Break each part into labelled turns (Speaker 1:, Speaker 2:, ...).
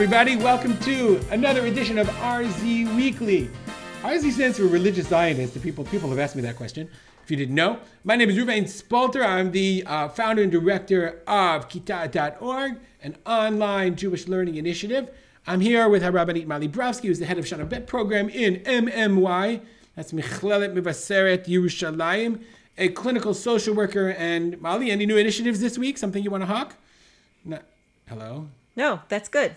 Speaker 1: Everybody. Welcome to another edition of RZ Weekly. RZ stands for Religious Zionist. The people people have asked me that question. If you didn't know, my name is Ruvain Spalter. I'm the uh, founder and director of Kitah.org, an online Jewish learning initiative. I'm here with Rabbanit Mali Brofsky, who's the head of Shana Bet program in MMY. That's Michlelet Mevaseret Yerushalayim, a clinical social worker. And Mali, any new initiatives this week? Something you want to hawk? No. Hello?
Speaker 2: No, that's good.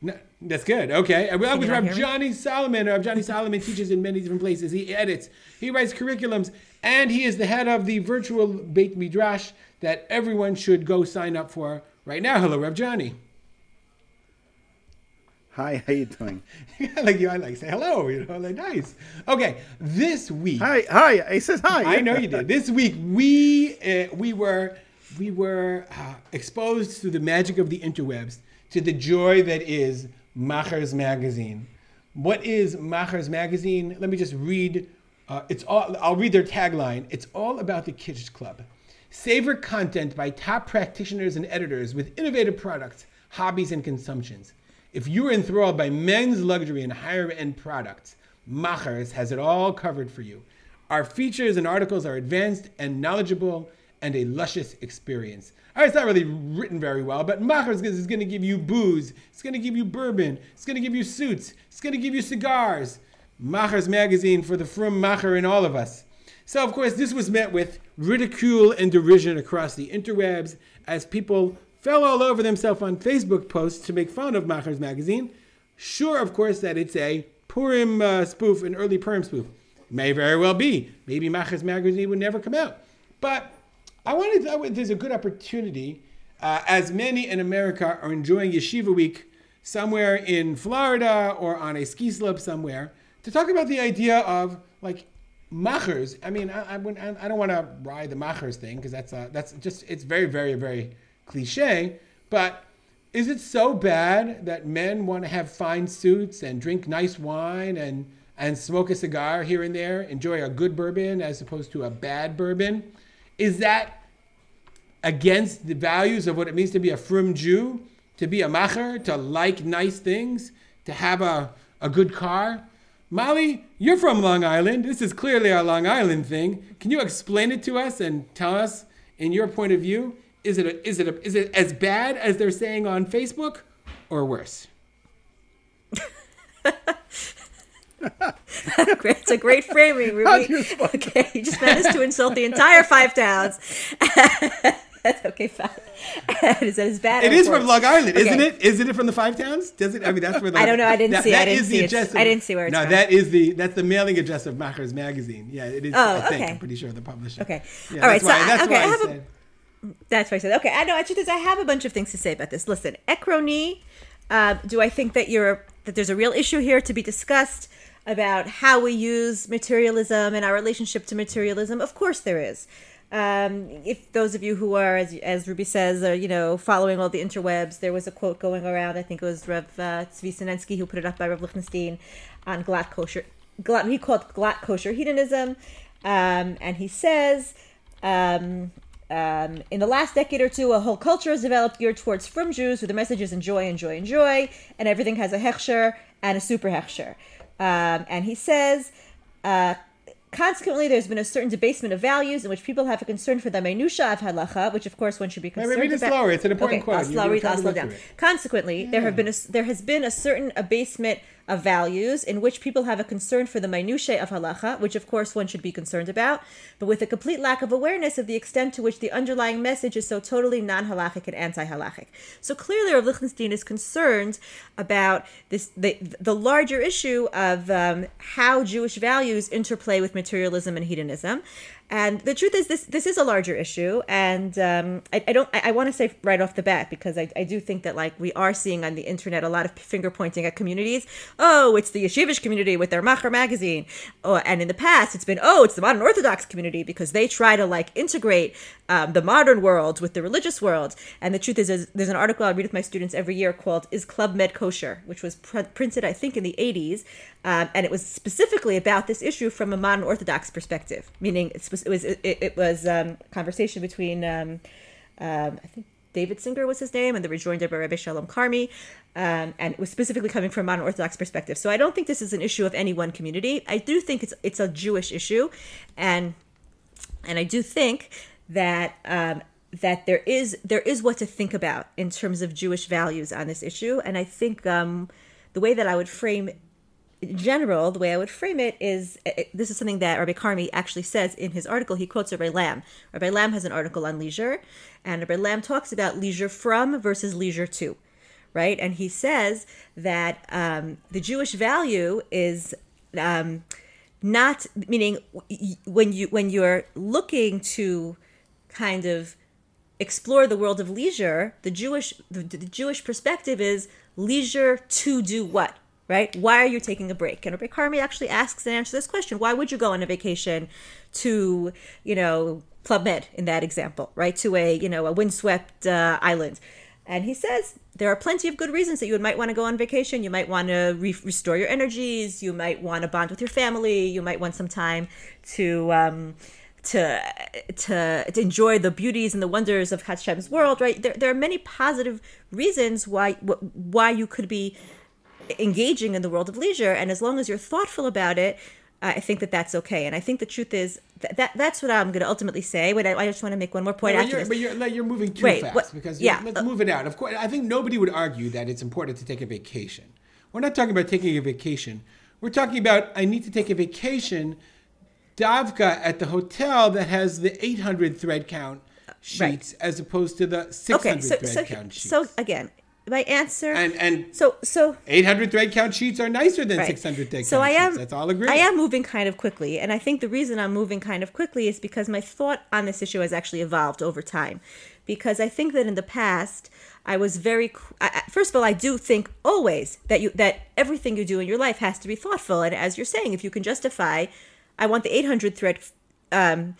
Speaker 1: No, that's good. Okay. And we're with Rav? Johnny Solomon. Rav Johnny Solomon teaches in many different places. He edits, he writes curriculums, and he is the head of the virtual Beit Midrash that everyone should go sign up for right now. Hello, Rav Johnny.
Speaker 3: Hi, how are you doing?
Speaker 1: like you, I like say hello. You know, like nice. Okay, this week.
Speaker 3: Hi, hi. He says hi.
Speaker 1: I know you did. This week we uh, we were we were uh, exposed to the magic of the interwebs, to the joy that is Macher's magazine. What is Macher's magazine? Let me just read. Uh, it's all. I'll read their tagline. It's all about the Kids Club. Savor content by top practitioners and editors with innovative products, hobbies, and consumptions. If you are enthralled by men's luxury and higher end products, Machers has it all covered for you. Our features and articles are advanced and knowledgeable and a luscious experience. All right, it's not really written very well, but Machers is going to give you booze, it's going to give you bourbon, it's going to give you suits, it's going to give you cigars. Machers magazine for the frum Macher in all of us. So, of course, this was met with ridicule and derision across the interwebs as people fell all over themselves on Facebook posts to make fun of Macher's magazine. Sure, of course, that it's a Purim uh, spoof, an early Purim spoof. May very well be. Maybe Macher's magazine would never come out. But I wanted, to, there's a good opportunity, uh, as many in America are enjoying Yeshiva Week somewhere in Florida or on a ski slope somewhere, to talk about the idea of like machers. I mean, I, I, I I don't want to ride the machers thing because that's uh, that's just it's very very very cliche. But is it so bad that men want to have fine suits and drink nice wine and and smoke a cigar here and there, enjoy a good bourbon as opposed to a bad bourbon? Is that against the values of what it means to be a frum Jew, to be a macher, to like nice things, to have a, a good car. Molly, you're from Long Island. This is clearly a Long Island thing. Can you explain it to us and tell us, in your point of view, is it a, is it a, is it as bad as they're saying on Facebook, or worse?
Speaker 2: it's a great framing, Ruby. Okay, you just managed to insult the entire five towns. That's okay, fine. Is that as bad?
Speaker 1: It
Speaker 2: or
Speaker 1: from? Long Island, isn't it? Isn't it from the Five Towns? Does it? I mean, that's where the.
Speaker 2: I don't know. I didn't
Speaker 1: that-
Speaker 2: see it. I
Speaker 1: that
Speaker 2: didn't
Speaker 1: is
Speaker 2: see
Speaker 1: the address
Speaker 2: I didn't see where it's
Speaker 1: No,
Speaker 2: from.
Speaker 1: that is the that's the mailing address of Macher's magazine. Yeah, it is.
Speaker 2: Oh,
Speaker 1: I think
Speaker 2: okay.
Speaker 1: I'm pretty sure the publisher.
Speaker 2: Okay.
Speaker 1: Yeah,
Speaker 2: All right,
Speaker 1: That's
Speaker 2: so
Speaker 1: why,
Speaker 2: I-
Speaker 1: that's
Speaker 2: okay,
Speaker 1: why
Speaker 2: I
Speaker 1: I
Speaker 2: have a-
Speaker 1: said.
Speaker 2: That's what I said. Okay, I know. Actually, I have a bunch of things to say about this. Listen, Ekroni, uh, do I think that you're that there's a real issue here to be discussed about how we use materialism and our relationship to materialism? Of course, there is. Um, if those of you who are, as, as Ruby says, are you know following all the interwebs, there was a quote going around. I think it was Rev uh, Tzvi who put it up by Rev Lichtenstein on glatt kosher. Glatt, he called glatt kosher hedonism, um, and he says. Um, um, in the last decade or two, a whole culture has developed geared towards from Jews, where the message is enjoy, enjoy, enjoy, and everything has a hechsher and a super hechsher. Um, and he says, uh, consequently, there's been a certain debasement of values in which people have a concern for the minutiae of halacha, which of course one should be concerned
Speaker 1: read it
Speaker 2: about.
Speaker 1: slower. It's an important
Speaker 2: okay,
Speaker 1: quote.
Speaker 2: I'll slow, read, I'll slow down. Consequently, there have been a, there has been a certain abasement of values in which people have a concern for the minutiae of halacha, which of course one should be concerned about, but with a complete lack of awareness of the extent to which the underlying message is so totally non-halachic and anti-halachic. So clearly, Rav Lichtenstein is concerned about this the the larger issue of um, how Jewish values interplay with materialism and hedonism. And the truth is, this this is a larger issue, and um, I, I don't. I, I want to say right off the bat because I, I do think that like we are seeing on the internet a lot of finger pointing at communities. Oh, it's the yeshivish community with their Macher magazine. Oh, and in the past, it's been oh, it's the modern Orthodox community because they try to like integrate um, the modern world with the religious world. And the truth is, is, there's an article I read with my students every year called "Is Club Med Kosher," which was pr- printed I think in the 80s, um, and it was specifically about this issue from a modern Orthodox perspective, meaning it's, it was it, it was um, conversation between um, um, I think David Singer was his name, and the rejoinder by Rabbi Shalom Carmy, um, and it was specifically coming from a modern Orthodox perspective. So I don't think this is an issue of any one community. I do think it's it's a Jewish issue, and and I do think that um, that there is there is what to think about in terms of Jewish values on this issue, and I think um, the way that I would frame general, the way I would frame it is it, this is something that Rabbi Carmy actually says in his article. He quotes Rabbi Lamm. Rabbi Lamm has an article on leisure, and Rabbi Lamm talks about leisure from versus leisure to, right? And he says that um, the Jewish value is um, not meaning when you when you're looking to kind of explore the world of leisure, the Jewish the, the Jewish perspective is leisure to do what? Right? Why are you taking a break? And Rabbi Carmy actually asks and answers this question. Why would you go on a vacation to, you know, Club Med in that example, right? To a, you know, a windswept uh, island. And he says there are plenty of good reasons that you might want to go on vacation. You might want to re- restore your energies. You might want to bond with your family. You might want some time to, um, to to to enjoy the beauties and the wonders of Hashem's world, right? There, there are many positive reasons why why you could be engaging in the world of leisure and as long as you're thoughtful about it I think that that's okay, and I think the truth is that, that that's what I'm going to ultimately say. But I, I just want to make one more point
Speaker 1: but
Speaker 2: after
Speaker 1: you're,
Speaker 2: this.
Speaker 1: But you're, like, you're moving too
Speaker 2: Wait,
Speaker 1: fast
Speaker 2: what-
Speaker 1: because
Speaker 2: yeah,
Speaker 1: let's
Speaker 2: uh,
Speaker 1: move it out. Of course, I think nobody would argue that it's important to take a vacation. We're not talking about taking a vacation. We're talking about I need to take a vacation, Davka at the hotel that has the 800 thread count sheets as opposed to the 600
Speaker 2: okay, so
Speaker 1: thread
Speaker 2: so
Speaker 1: count sheets.
Speaker 2: so again, my answer.
Speaker 1: and and
Speaker 2: so so
Speaker 1: 800 thread count sheets are nicer than
Speaker 2: Right.
Speaker 1: 600 thread
Speaker 2: so
Speaker 1: count
Speaker 2: I am,
Speaker 1: sheets. That's all agreed.
Speaker 2: I am moving kind of quickly, and I think the reason I'm moving kind of quickly is because my thought on this issue has actually evolved over time. Because I think that in the past, I was very. I, I- first of all, I do think always that you that everything you do in your life has to be thoughtful, and as you're saying, if you can justify, I want the 800 thread. Um,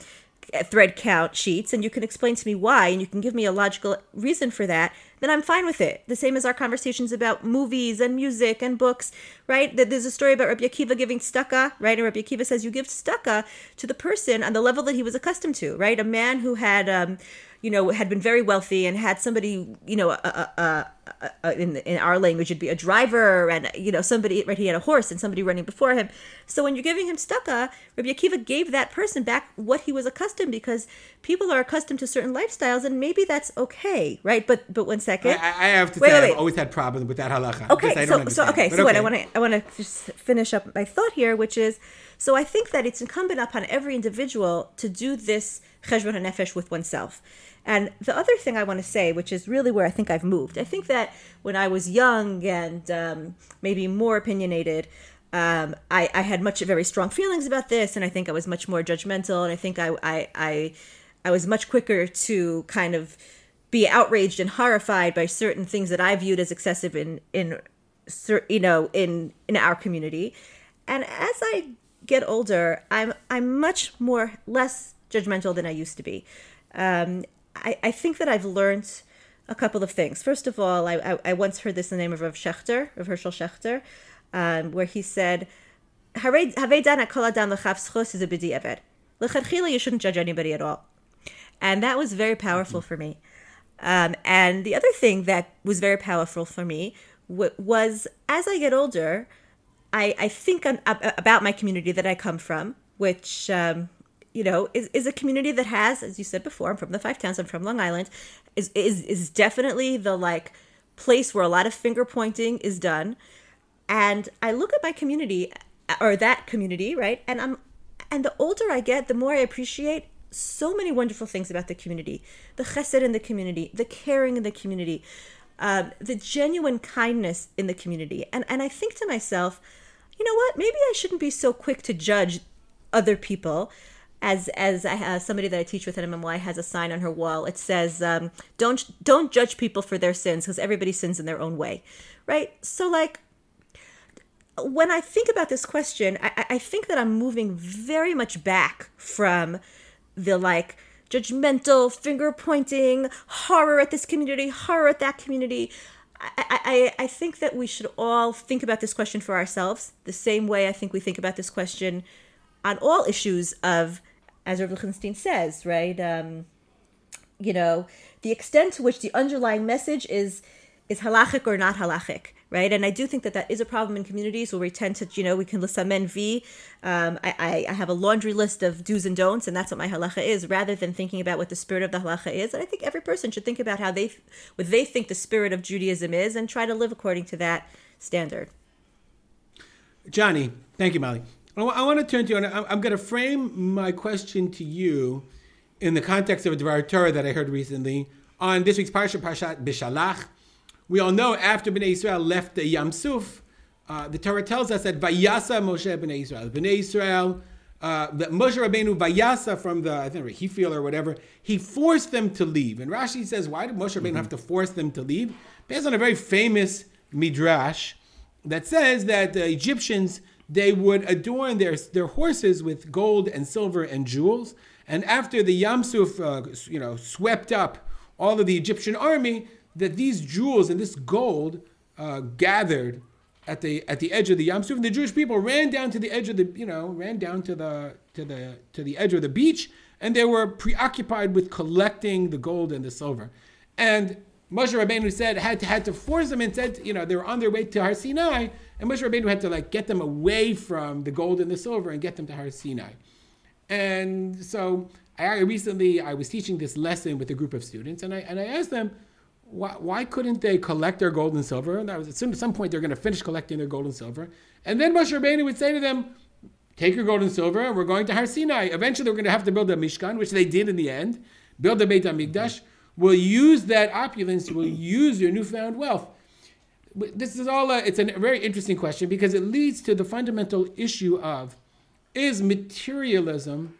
Speaker 2: thread count sheets and you can explain to me why and you can give me a logical reason for that then i'm fine with it. The same as our conversations about movies and music and books right? That there's a story about rabbi akiva giving staka right? And rabbi akiva says you give staka to the person on the level that he was accustomed to right? A man who had um you know had been very wealthy and had somebody you know a, a, a, a, in in our language it'd be a driver and you know somebody right he had a horse and somebody running before him. So when you're giving him staka rabbi akiva gave that person back what he was accustomed because people are accustomed to certain lifestyles and maybe that's okay right? But but one second.
Speaker 1: I, I have to
Speaker 2: Wait,
Speaker 1: say
Speaker 2: wait,
Speaker 1: I've always had problems with that halacha.
Speaker 2: Okay, so
Speaker 1: don't
Speaker 2: so okay, so what? I want to I want to just finish up my thought here, which is, so I think that it's incumbent upon every individual to do this cheshbon nefesh with oneself. And the other thing I want to say, which is really where I think I've moved, I think that when I was young and um, maybe more opinionated, um, I, I had much very strong feelings about this, and I think I was much more judgmental, and I think I I I, I was much quicker to kind of be outraged and horrified by certain things that I viewed as excessive in in you know in in our community. And as I get older, I'm I'm much more less judgmental than I used to be. Um, I, I think that I've learned a couple of things. First of all, I, I, I once heard this in the name of Rav Schachter, of Herschel Schachter, um, where he said, "Harei havei dan hakol adam l'chav zchus is a you shouldn't judge anybody at all." And that was very powerful for me. Um, and the other thing that was very powerful for me w- was as I get older, I, I think about my community that I come from, which, um, you know, is, is a community that has, as you said before, I'm from the Five Towns, I'm from Long Island, is, is, is definitely the like place where a lot of finger pointing is done. And I look at my community or that community, right? And I'm, and the older I get, the more I appreciate so many wonderful things about the community the chesed in the community, the caring in the community, um, the genuine kindness in the community. And, and I think to myself, you know what? Maybe I shouldn't be so quick to judge other people. As as I have somebody that I teach with at MMY has a sign on her wall. It says, um, "Don't don't judge people for their sins because everybody sins in their own way." Right? So like when I think about this question, I, I- think that I'm moving very much back from the like judgmental, finger pointing, horror at this community, horror at that community. I, I I think that we should all think about this question for ourselves the same way I think we think about this question on all issues of, as Rav Lichtenstein says, right? Um, you know, the extent to which the underlying message is is halachic or not halachic, right? And I do think that that is a problem in communities where we tend to, you know, we can lisamen v. Um, I, I, I have a laundry list of do's and don'ts, and that's what my halacha is, rather than thinking about what the spirit of the halacha is. And I think every person should think about how they, what they think the spirit of Judaism is, and try to live according to that standard.
Speaker 1: Johnny, thank you, Molly. I, want to turn to you, and I'm, going to frame my question to you in the context of a Dvar Torah that I heard recently on this week's Parsha, Parshat Beshalach. We all know after Bnei Israel left the Yam Suf, uh, the Torah tells us that Vayasa Moshe Bnei Israel. Bnei Israel, uh, that Moshe Rabbeinu Vayasa from the, I think, Hifil or whatever, he forced them to leave. And Rashi says, why did Moshe Rabbeinu have to force them to leave? Based on a very famous midrash that says that the Egyptians, they would adorn their, their horses with gold and silver and jewels. And after the Yam Suf, uh, you know, swept up all of the Egyptian army, that these jewels and this gold uh, gathered at the at the edge of the Yam Suf, and the Jewish people ran down to the edge of the you know ran down to the to the to the edge of the beach, and they were preoccupied with collecting the gold and the silver, and Moshe Rabbeinu said had to, had to force them and said you know they were on their way to Har Sinai, and Moshe Rabbeinu had to like get them away from the gold and the silver and get them to Har Sinai, and so I recently I was teaching this lesson with a group of students, and I and I asked them why, why couldn't they collect their gold and silver? And that was at some point they're going to finish collecting their gold and silver. And then Moshe Rabbeinu would say to them, take your gold and silver, and we're going to Har Sinai. Eventually, we're going to have to build a Mishkan, which they did in the end, build a Beit HaMikdash. We'll use that opulence, we'll use your newfound wealth. This is all, a, it's a very interesting question because it leads to the fundamental issue of, is materialism,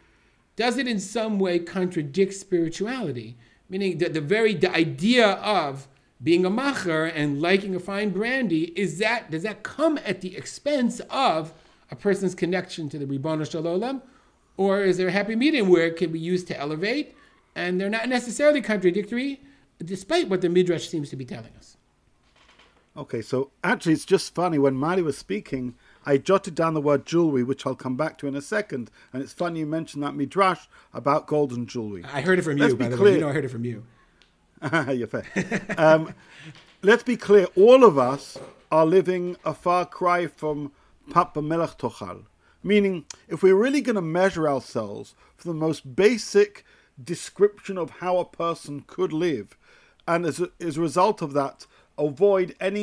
Speaker 1: does it in some way contradict spirituality? meaning that the very the idea of being a macher and liking a fine brandy is that does that come at the expense of a person's connection to the Ribbon Shalom, or is there a happy medium where it can be used to elevate, and they're not necessarily contradictory, despite what the midrash seems to be telling us.
Speaker 3: Okay, so actually, it's just funny when Mali was speaking. I jotted down the word jewelry, which I'll come back to in a second. And it's funny you mentioned that midrash about golden jewelry.
Speaker 1: I heard it from let's you, by the clear. way. You know I heard it from you.
Speaker 3: You're fair. um, let's be clear. All of us are living a far cry from Pat BaMelach Tochal. Meaning, if we're really going to measure ourselves for the most basic description of how a person could live, and as a, as a result of that, avoid any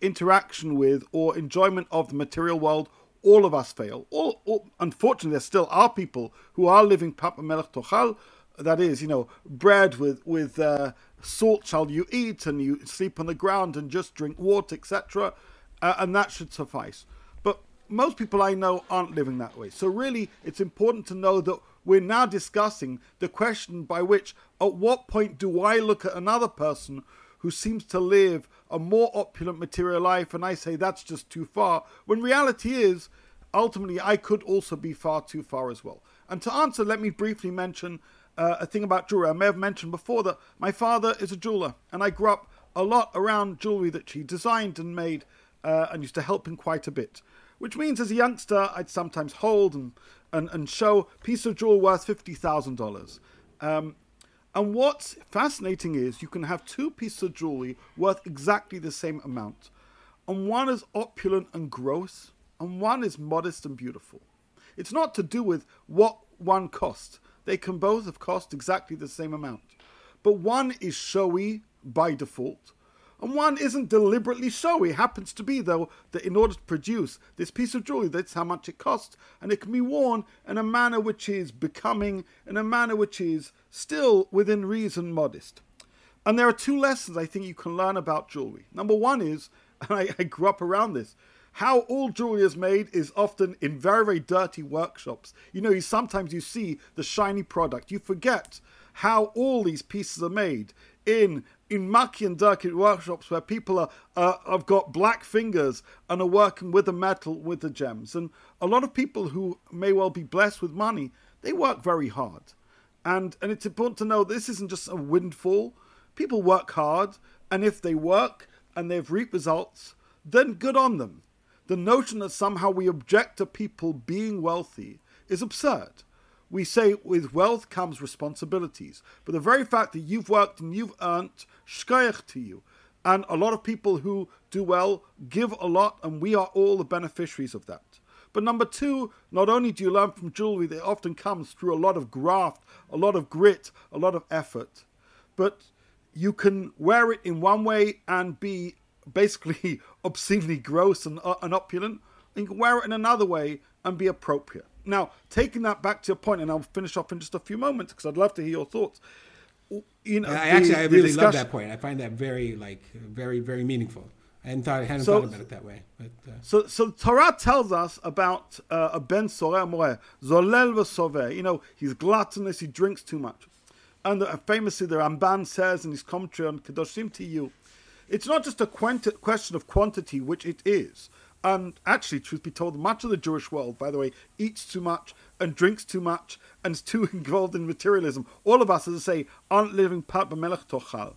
Speaker 3: interaction with or enjoyment of the material world, all of us fail. All, all, unfortunately, there still are people who are living Pat BaMelach Tochal, that is, you know, bread with with uh, salt shall you eat, and you sleep on the ground and just drink water, etc. Uh, and that should suffice. But most people I know aren't living that way. So really, it's important to know that we're now discussing the question by which, at what point do I look at another person who seems to live a more opulent material life, and I say that's just too far, when reality is, ultimately, I could also be far too far as well. And to answer, let me briefly mention uh, a thing about jewelry. I may have mentioned before that my father is a jeweler, and I grew up a lot around jewelry that he designed and made, uh, and used to help him quite a bit. Which means, as a youngster, I'd sometimes hold and and, and show piece of jewelry worth fifty thousand um, dollars. And what's fascinating is you can have two pieces of jewelry worth exactly the same amount. And one is opulent and gross, and one is modest and beautiful. It's not to do with what one cost. They can both have cost exactly the same amount. But one is showy by default, and one isn't deliberately showy. It happens to be, though, that in order to produce this piece of jewelry, that's how much it costs, and it can be worn in a manner which is becoming, in a manner which is still within reason modest. And there are two lessons I think you can learn about jewelry. Number one is, and I, I grew up around this, how all jewelry is made is often in very, very dirty workshops. You know, you sometimes you see the shiny product. You forget how all these pieces are made in in mucky and dirty workshops where people are uh, have got black fingers and are working with the metal with the gems. And a lot of people who may well be blessed with money they work very hard. And and it's important to know this isn't just a windfall. People work hard and if they work and they've reaped results then good on them. The notion that somehow we object to people being wealthy is absurd we say with wealth comes responsibilities. But the very fact that you've worked and you've earned shkoyach to you, and a lot of people who do well give a lot, and we are all the beneficiaries of that. But number two, not only do you learn from jewelry that often comes through a lot of graft, a lot of grit, a lot of effort, but you can wear it in one way and be basically obscenely gross and, uh, and opulent. And you can wear it in another way and be appropriate. Now, taking that back to your point, and I'll finish off in just a few moments because I'd love to hear your thoughts.
Speaker 1: You know, I actually, I really love that point. I find that very, like, very, very meaningful. I hadn't thought, I hadn't so, thought about it that way. But, uh.
Speaker 3: So, so Torah tells us about uh, a ben soreh more, zolel v'soveh. You know, he's gluttonous, he drinks too much. And uh, famously, the Ramban says in his commentary on Kedoshim Tihiyu, it's not just a question of quantity, which it is. And actually, truth be told, much of the Jewish world, by the way, eats too much and drinks too much and is too involved in materialism. All of us, as I say, aren't living pat b'melech tochal.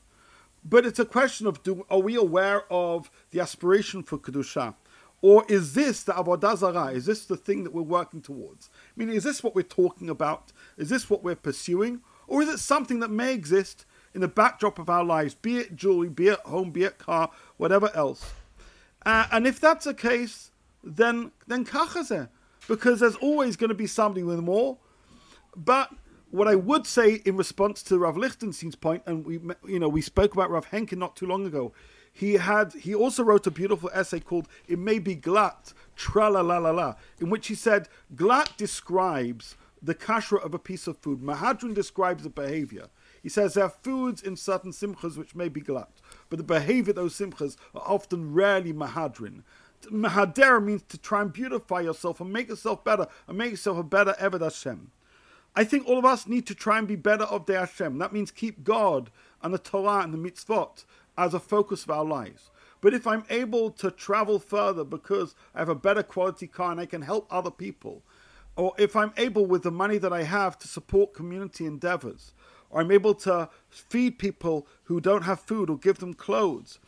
Speaker 3: But it's a question of do, are we aware of the aspiration for Kedusha? Or is this the Avodah Zarah? Is this the thing that we're working towards? I mean, is this what we're talking about? Is this what we're pursuing? Or is it something that may exist in the backdrop of our lives, be it jewelry, be it home, be it car, whatever else? Uh, and if that's the case, then then kachaze, because there's always going to be somebody with more. But what I would say in response to Rav Lichtenstein's point, and we you know we spoke about Rav Henkin not too long ago. He had he also wrote a beautiful essay called "It May Be Glat Tra La La La La," in which he said glat describes the kashrut of a piece of food. Mahadrin describes the behavior. He says there are foods in certain simchas which may be glat, but the behavior of those simchas are often rarely mahadrin. Mahader means to try and beautify yourself and make yourself better and make yourself a better Eved Hashem. I think all of us need to try and be better of the Hashem. That means keep God and the Torah and the mitzvot as a focus of our lives. But if I'm able to travel further because I have a better quality car and I can help other people, or if I'm able with the money that I have to support community endeavors, or I'm able to feed people who don't have food or give them clothes,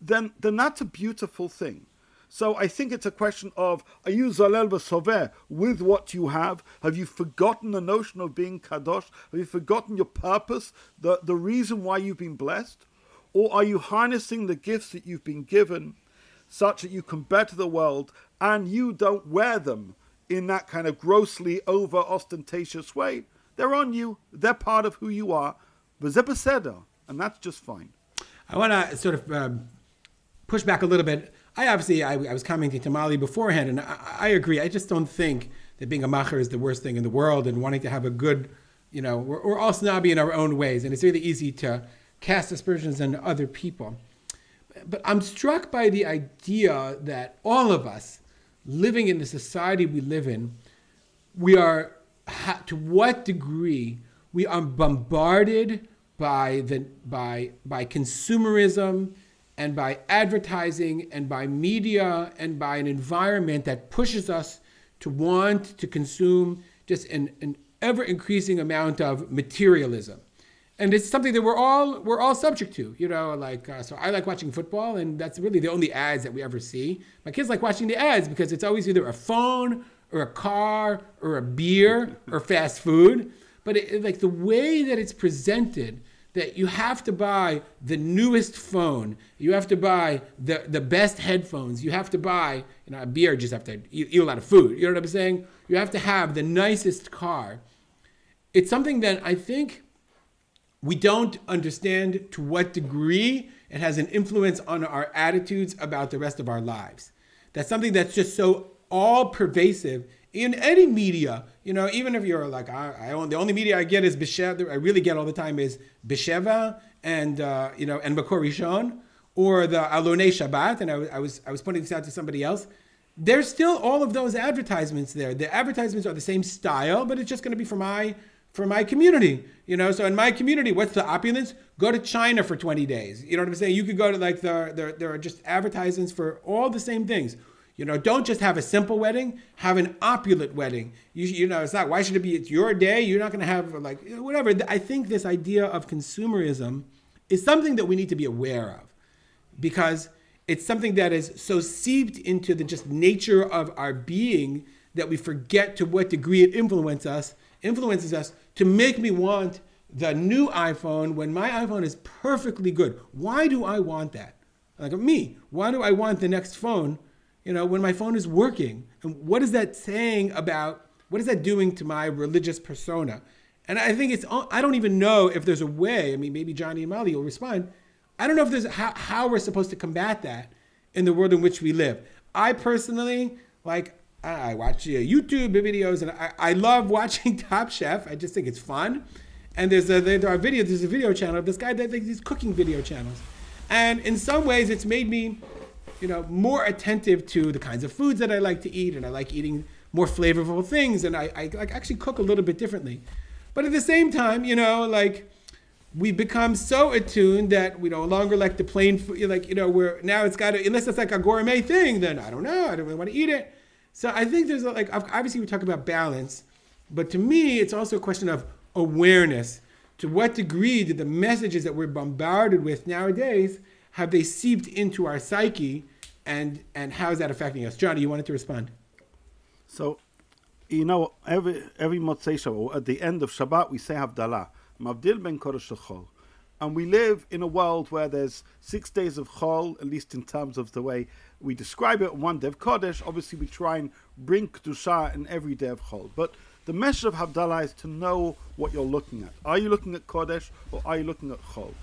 Speaker 3: then, then that's a beautiful thing. So I think it's a question of are you zolel v'soveh with what you have? Have you forgotten the notion of being kadosh? Have you forgotten your purpose, the, the reason why you've been blessed? Or are you harnessing the gifts that you've been given such that you can better the world and you don't wear them in that kind of grossly over ostentatious way? They're on you, they're part of who you are. And that's just fine.
Speaker 1: I want to sort of um, push back a little bit I obviously I, I was commenting to Molly beforehand, and I, I, agree. I just don't think that being a macher is the worst thing in the world, and wanting to have a good, you know, we're, we're all snobby in our own ways, and it's really easy to cast aspersions on other people. But I'm struck by the idea that all of us, living in the society we live in, we are to what degree we are bombarded by the by by consumerism and by advertising and by media and by an environment that pushes us to want to consume just an, an ever increasing amount of materialism. And it's something that we're all we're all subject to you know like uh, so i like watching football and that's really the only ads that we ever see. My kids like watching the ads because it's always either a phone or a car or a beer or fast food but it, like the way that it's presented that you have to buy the newest phone, you have to buy the, the best headphones, you have to buy, you know, a beer, just have to eat, eat a lot of food. You know what I'm saying? You have to have the nicest car. It's something that I think we don't understand to what degree it has an influence on our attitudes about the rest of our lives. That's something that's just so all pervasive in any media, you know, even if you're like, I, I own, the only media I get is Besheva, I really get all the time is Besheva and, uh, you know, and Makor Rishon or the Alonei Shabbat. And I, I, was, I was pointing this out to somebody else. There's still all of those advertisements there. The advertisements are the same style, but it's just going to be for my, for my community, you know. So in my community, what's the opulence? Go to China for 20 days. You know what I'm saying? You could go to like the, there, there are just advertisements for all the same things. You know, don't just have a simple wedding, have an opulent wedding. You, you know, it's not, why should it be, it's your day? You're not going to have like, whatever. I think this idea of consumerism is something that we need to be aware of because it's something that is so seeped into the just nature of our being that we forget to what degree it influences us influences us to make me want the new iPhone when my iPhone is perfectly good. Why do I want that? Like me, why do I want the next phone, you know, when my phone is working? And what is that saying about what is that doing to my religious persona? And I think it's I don't even know if there's a way. I mean, maybe Johnny and Molly will respond. I don't know if there's how, how we're supposed to combat that in the world in which we live. I personally like I watch YouTube videos and I, I love watching Top Chef. I just think it's fun. And there's a there are videos. There's a video channel of this guy that makes these cooking video channels. And in some ways, it's made me, you know, more attentive to the kinds of foods that I like to eat, and I like eating more flavorful things, and I, I like actually cook a little bit differently. But at the same time, you know, like we become so attuned that we no longer like the plain food. Like you know, we're now it's got to unless it's like a gourmet thing, then I don't know. I don't really want to eat it. So I think there's a, like obviously we talk about balance, but to me it's also a question of awareness. To what degree did the messages that we're bombarded with nowadays have they seeped into our psyche, and and how is that affecting us? Johnny, you wanted to respond.
Speaker 3: So, you know, every every Motzei Shabbat, at the end of Shabbat, we say Havdalah, Mavdil ben Kodesh Chol. And we live in a world where there's six days of Chol, at least in terms of the way we describe it, one day of Kodesh. Obviously, we try and bring Kedusha in every day of Chol. But the message of Havdalah is to know what you're looking at. Are you looking at Kodesh or are you looking at Chol?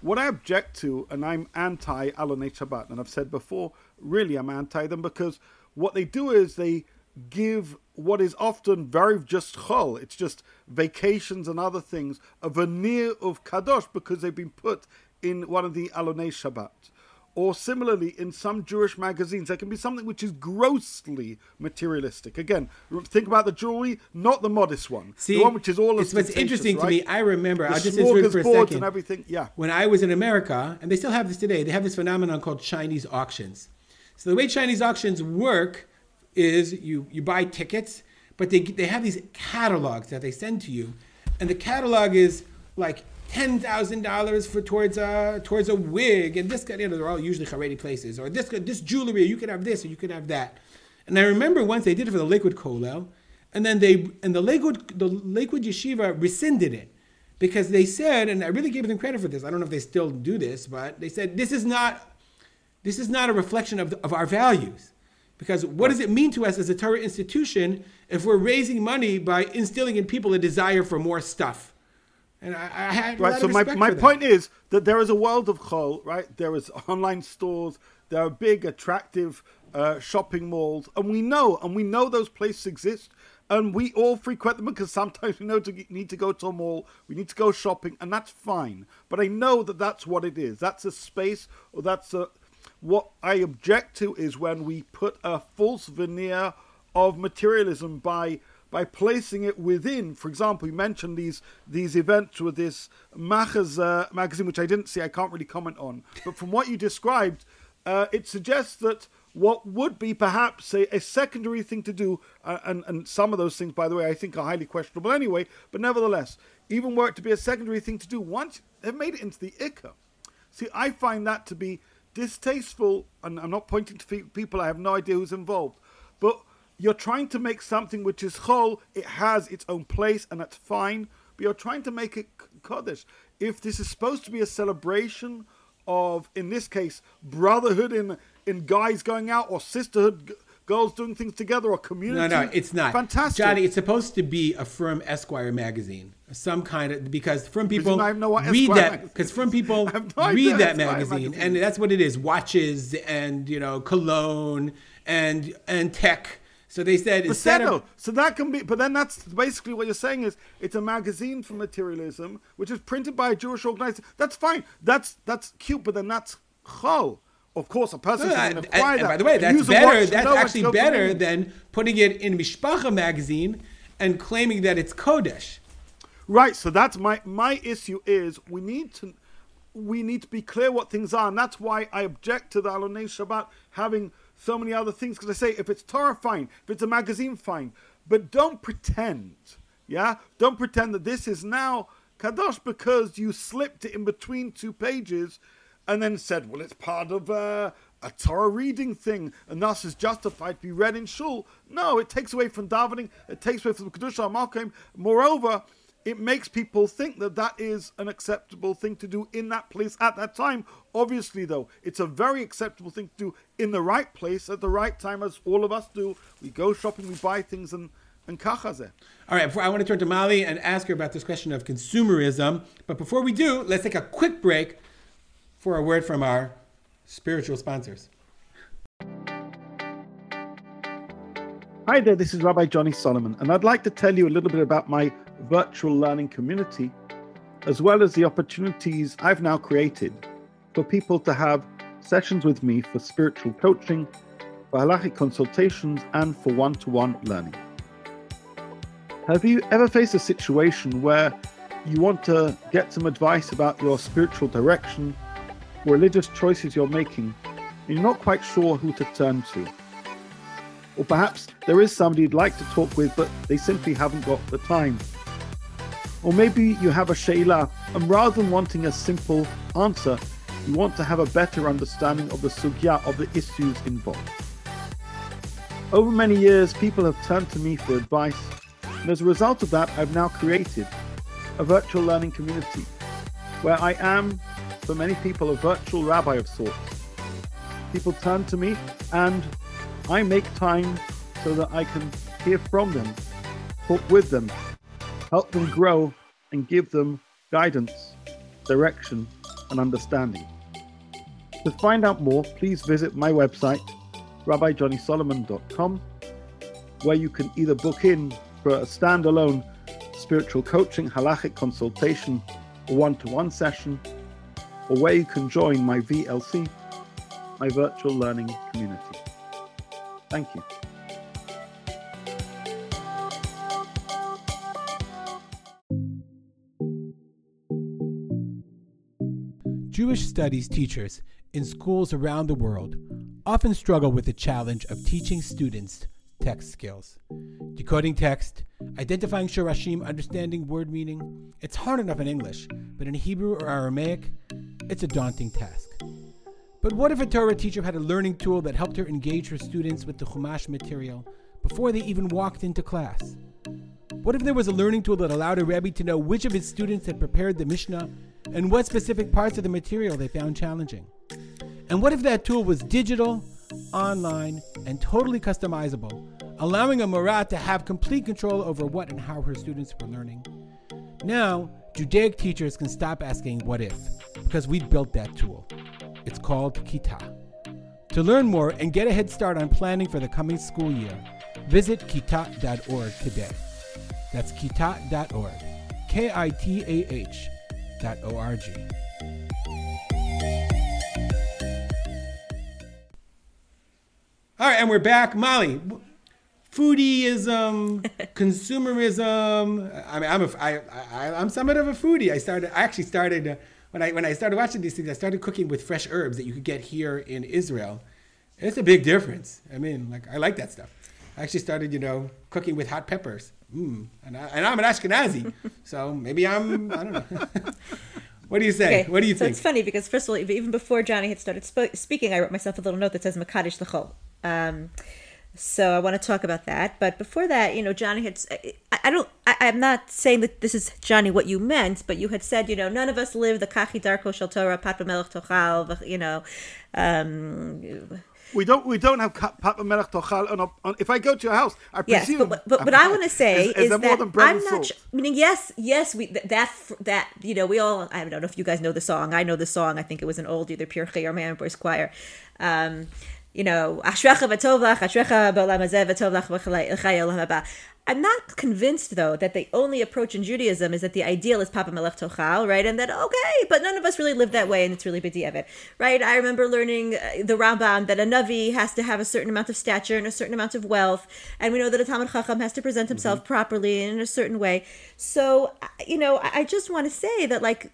Speaker 3: What I object to, and I'm anti Alonei Shabbat, and I've said before, really I'm anti them because what they do is they give what is often very just chol, it's just vacations and other things, a veneer of kadosh because they've been put in one of the Alonei Shabbat. Or similarly, in some Jewish magazines, there can be something which is grossly materialistic. Again, think about the jewelry, not the modest one.
Speaker 1: See,
Speaker 3: the one which is all
Speaker 1: it's what's interesting
Speaker 3: right?
Speaker 1: to me. I remember,
Speaker 3: the
Speaker 1: I'll just insert for a second.
Speaker 3: and everything. Yeah.
Speaker 1: When I was in America, and they still have this today, they have this phenomenon called Chinese auctions. So the way Chinese auctions work is you you buy tickets, but they they have these catalogs that they send to you, and the catalog is like ten thousand dollars for towards a towards a wig, and this you know they're all usually Haredi places, or this this jewelry, you can have this, or you can have that. And I remember once they did it for the Lakewood Kollel, and then they and the Lakewood the Lakewood Yeshiva rescinded it because they said, and I really gave them credit for this. I don't know if they still do this, but they said this is not this is not a reflection of, the, of our values. Because what does it mean to us as a Torah institution if we're raising money by instilling in people a desire for more stuff? And I, I had
Speaker 3: right. So my, my point is that there is a world of chol, right? There is online stores. There are big, attractive uh, shopping malls, and we know, and we know those places exist, and we all frequent them because sometimes we know to need to go to a mall, we need to go shopping, and that's fine. But I know that that's what it is. That's a space, or that's a what I object to is when we put a false veneer of materialism by by placing it within. For example, you mentioned these these events with this Machers uh, magazine, which I didn't see. I can't really comment on. But from what you described, uh, it suggests that what would be perhaps a, a secondary thing to do, uh, and and some of those things, by the way, I think are highly questionable anyway. But nevertheless, even were it to be a secondary thing to do, once they've made it into the ikar. See, I find that to be distasteful, and I'm not pointing to people, I have no idea who's involved, but you're trying to make something which is chol, it has its own place, and that's fine, but you're trying to make it Kaddish. If this is supposed to be a celebration of, in this case, brotherhood in, in guys going out, or sisterhood girls doing things together or community.
Speaker 1: No, no, it's not.
Speaker 3: Fantastic.
Speaker 1: Johnny, it's supposed to be a Frum Esquire magazine. Some kind of because Frum people
Speaker 3: read
Speaker 1: that because Frum people
Speaker 3: no
Speaker 1: read that
Speaker 3: magazine,
Speaker 1: magazine, and that's what it is: watches and you know cologne and and tech. So they said instead of,
Speaker 3: so that can be, but then that's basically what you're saying is it's a magazine for materialism, which is printed by a Jewish organization. That's fine. That's that's cute, but then that's chol. Of course, a person can
Speaker 1: and,
Speaker 3: acquire
Speaker 1: and,
Speaker 3: that.
Speaker 1: by the way, that's better. That's actually better than putting it in Mishpacha magazine and claiming that it's Kodesh.
Speaker 3: Right. So that's my my issue is we need to we need to be clear what things are, and that's why I object to the Alonei Shabbat having so many other things. Because I say if it's Torah, fine. If it's a magazine, fine. But don't pretend. Yeah. Don't pretend that this is now kadosh because you slipped it in between two pages and then said, well, it's part of uh, a Torah reading thing, and thus is justified to be read in shul. No, it takes away from davening. It takes away from kedusha malkim. Moreover, it makes people think that that is an acceptable thing to do in that place at that time. Obviously, though, it's a very acceptable thing to do in the right place at the right time, as all of us do. We go shopping, we buy things, and and kachazeh.
Speaker 1: All right, before, I want to turn to Molly and ask her about this question of consumerism. But before we do, let's take a quick break for a word from our spiritual sponsors.
Speaker 3: Hi there, this is Rabbi Johnny Solomon, and I'd like to tell you a little bit about my virtual learning community, as well as the opportunities I've now created for people to have sessions with me for spiritual coaching, for halachic consultations, and for one to one learning. Have you ever faced a situation where you want to get some advice about your spiritual direction, religious choices you're making, and you're not quite sure who to turn to? Or perhaps there is somebody you'd like to talk with, but they simply haven't got the time. Or maybe you have a Shaila, and rather than wanting a simple answer, you want to have a better understanding of the sugya of the issues involved. Over many years, people have turned to me for advice, and as a result of that, I've now created a virtual learning community where I am, for many people, a virtual rabbi of sorts. People turn to me, and I make time so that I can hear from them, talk with them, help them grow, and give them guidance, direction, and understanding. To find out more, please visit my website, rabbijohnnysolomon.com, where you can either book in for a standalone spiritual coaching, halachic consultation, or one to one session, or where you can join my VLC, my virtual learning community. Thank you.
Speaker 1: Jewish studies teachers in schools around the world often struggle with the challenge of teaching students text skills. Decoding text, identifying shorashim, understanding word meaning. It's hard enough in English, but in Hebrew or Aramaic, it's a daunting task. But what if a Torah teacher had a learning tool that helped her engage her students with the Chumash material before they even walked into class? What if there was a learning tool that allowed a Rebbe to know which of his students had prepared the Mishnah and what specific parts of the material they found challenging? And what if that tool was digital, online, and totally customizable, allowing a Morat to have complete control over what and how her students were learning? Now, Judaic teachers can stop asking what if, because we built that tool. It's called Kitah. To learn more and get a head start on planning for the coming school year, visit kitah.org today. That's kitah.org. K I T A H. All right, and we're back. Molly, foodieism, consumerism. I mean, I'm a, I, I, I'm somewhat of a foodie. I started, I actually started, uh, when I, when I started watching these things, I started cooking with fresh herbs that you could get here in Israel. It's a big difference. I mean, like, I like that stuff. I actually started, you know, cooking with hot peppers. Mm. And, I, and I'm an Ashkenazi, so maybe I'm, I don't know. what do you say?
Speaker 2: Okay,
Speaker 1: What do you
Speaker 2: so
Speaker 1: think?
Speaker 2: it's funny because first of all, even before Johnny had started spo- speaking, I wrote myself a little note that says "Makadish L'chol." Um, so I want to talk about that. But before that, you know, Johnny had. I, I don't. I, I'm not saying that this is Johnny what you meant, but you had said, you know, none of us live the kachi darko shel Torah pat tochal. You know, um,
Speaker 3: We don't. We don't have pat bamelach tochal. On, on, if I go to your house, I
Speaker 2: Yes,
Speaker 3: presume.
Speaker 2: but but, but I want to say
Speaker 3: is,
Speaker 2: is,
Speaker 3: is
Speaker 2: that
Speaker 3: than
Speaker 2: I'm not. Sh- meaning, yes, yes, we th- that that you know we all. I don't know if you guys know the song. I know the song. I think it was an old either Pirchei or Man Boys Choir. Um, you know, Ashrecha v'tov lach, Ashrecha b'olam hazeh v'tov lach v'chalei olam haba. I'm not convinced though that the only approach in Judaism is that the ideal is Pat BaMelach Tochal, right? And that okay, but none of us really live that way, and it's really b'diavad, right? I remember learning uh, the Rambam that a navi has to have a certain amount of stature and a certain amount of wealth, and we know that a Talmud Chacham has to present himself properly and in a certain way. So, you know, I just want to say that like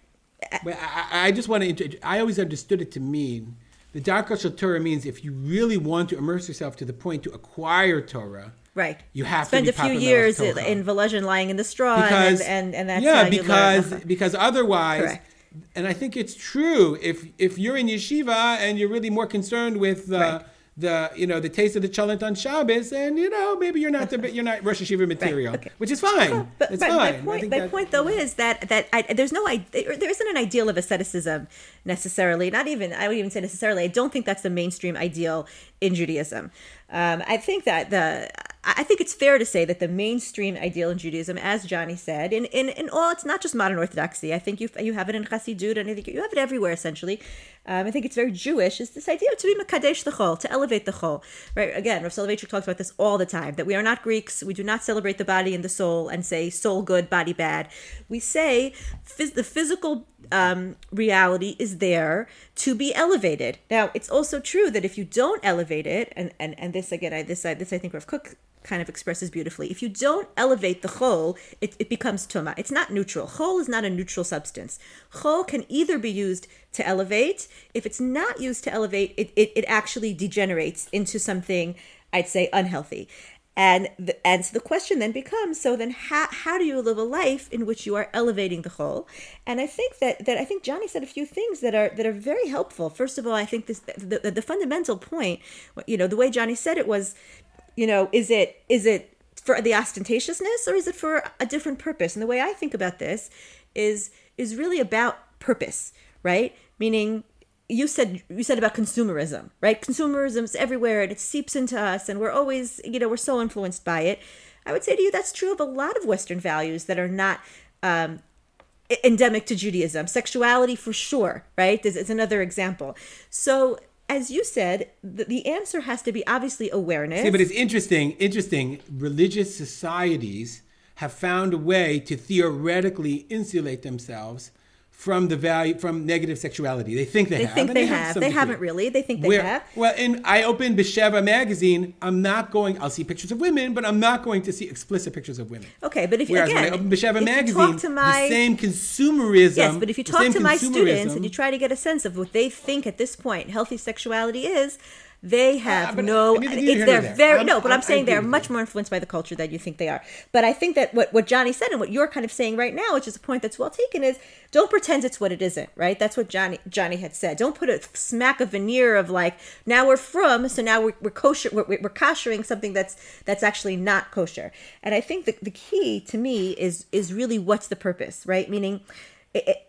Speaker 1: But I, I I just want to. Inter- I always understood it to mean the Darko Shel Torah means if you really want to immerse yourself to the point to acquire Torah,
Speaker 2: Right.
Speaker 1: You have to
Speaker 2: spend a few years in, Volozhin lying in the straw,
Speaker 1: because
Speaker 2: and, and and that's
Speaker 1: yeah,
Speaker 2: how you
Speaker 1: because
Speaker 2: learn.
Speaker 1: because otherwise
Speaker 2: Correct.
Speaker 1: and I think it's true. If if you're in yeshiva and you're really more concerned with the
Speaker 2: Right.
Speaker 1: the you know the taste of the chalent on Shabbos, and you know maybe you're not the you're not Rosh Yeshiva material,
Speaker 2: okay.
Speaker 1: which is fine.
Speaker 2: But,
Speaker 1: it's
Speaker 2: but
Speaker 1: fine.
Speaker 2: my point, my
Speaker 1: that-
Speaker 2: point though is that that I, there's no there isn't an ideal of asceticism necessarily. Not even I would even say necessarily. I don't think that's the mainstream ideal in Judaism. Um, I think that the I think it's fair to say that the mainstream ideal in Judaism, as Johnny said, in in, in all, it's not just modern Orthodoxy. I think you you have it in Chassidut, and I think you have it everywhere essentially. Um, I think it's very Jewish. Is this idea of to be mekadesh the chol, to elevate the chol, right? Again, Rav Soloveitchik talks about this all the time. That we are not Greeks. We do not celebrate the body and the soul and say soul good, body bad. We say phys- the physical um, reality is there to be elevated. Now, it's also true that if you don't elevate it, and and and this again, I this I this I think Rav Kook kind of expresses beautifully. If you don't elevate the chol, it, it becomes tuma. It's not neutral. Chol is not a neutral substance. Chol can either be used to elevate. If it's not used to elevate, it, it, it actually degenerates into something, I'd say, unhealthy. And the, and so the question then becomes: So then, how, how do you live a life in which you are elevating the chol? And I think that, that I think Johnny said a few things that are that are very helpful. First of all, I think this the, the, the fundamental point, you know, the way Johnny said it was, you know, is it is it for the ostentatiousness or is it for a different purpose? And the way I think about this is is really about purpose, right? Meaning you said you said about consumerism, right? Consumerism is everywhere and it seeps into us and we're always, you know, we're so influenced by it. I would say to you that's true of a lot of Western values that are not um, endemic to Judaism. Sexuality, for sure, right? This is another example. So, as you said, the, the answer has to be obviously awareness.
Speaker 1: Yeah, but it's interesting. Interesting. Religious societies have found a way to theoretically insulate themselves from the value from negative sexuality. They think they,
Speaker 2: they
Speaker 1: have.
Speaker 2: think they
Speaker 1: to
Speaker 2: have.
Speaker 1: some
Speaker 2: They haven't really. They think they
Speaker 1: Where-
Speaker 2: have.
Speaker 1: Well, and I open Besheva magazine. I'm not going. I'll see pictures of women, but I'm not going to see explicit pictures of women.
Speaker 2: Okay, but if you
Speaker 1: Whereas
Speaker 2: again,
Speaker 1: when I opened Besheva magazine,
Speaker 2: talk to my
Speaker 1: the same consumerism.
Speaker 2: yes, but if you talk to my students and you try to get a sense of what they think at this point healthy sexuality is, they have
Speaker 1: but
Speaker 2: no.
Speaker 1: I mean, neither
Speaker 2: It's they're very
Speaker 1: I'm-
Speaker 2: no, but
Speaker 1: I'm-
Speaker 2: I'm, saying they're much more influenced by the culture than you think they are. But I think that what what Johnny said and what you're kind of saying right now, which is a point that's well taken, is don't pretend it's what it isn't. Right? That's what Johnny Johnny had said. Don't put a smack of veneer of like now we're from, so now we're, we're kosher, we're, we're koshering something that's that's actually not kosher. And I think the the key to me is is really what's the purpose, right? Meaning. It, it,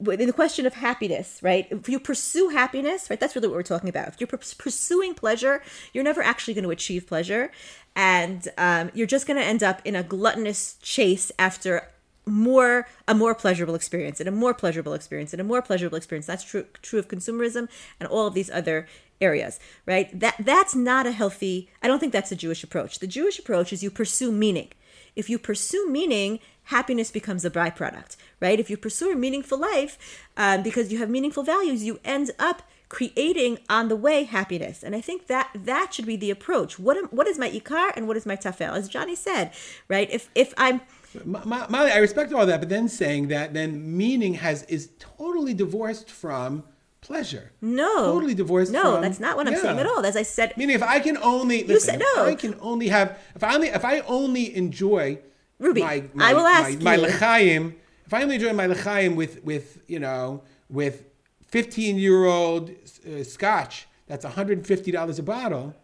Speaker 2: the question of happiness, right? If you pursue happiness, right, that's really what we're talking about. If you're pursuing pleasure, you're never actually going to achieve pleasure, and um, you're just going to end up in a gluttonous chase after more a more pleasurable experience and a more pleasurable experience and a more pleasurable experience. That's true true of consumerism and all of these other areas, right? That that's not a healthy. I don't think that's a Jewish approach. The Jewish approach is you pursue meaning. If you pursue meaning, happiness becomes a byproduct, right? If you pursue a meaningful life um, because you have meaningful values, you end up creating on the way happiness. And I think that that should be the approach. What am, what is my ikar and what is my tafel? As Johnny said, right? If if I'm
Speaker 1: Mali, I respect all that, but then saying that then meaning has is totally divorced from pleasure.
Speaker 2: no
Speaker 1: totally divorced.
Speaker 2: No,
Speaker 1: from-
Speaker 2: that's not what I'm
Speaker 1: Yeah.
Speaker 2: saying at all. As I said,
Speaker 1: Meaning, if I can only listen,
Speaker 2: said no.
Speaker 1: I can only have if I only if I only enjoy
Speaker 2: Ruby,
Speaker 1: my,
Speaker 2: I will ask
Speaker 1: my, my
Speaker 2: you.
Speaker 1: If I only enjoy my lechaim with with you know with fifteen year old uh, scotch that's one hundred and fifty dollars a bottle,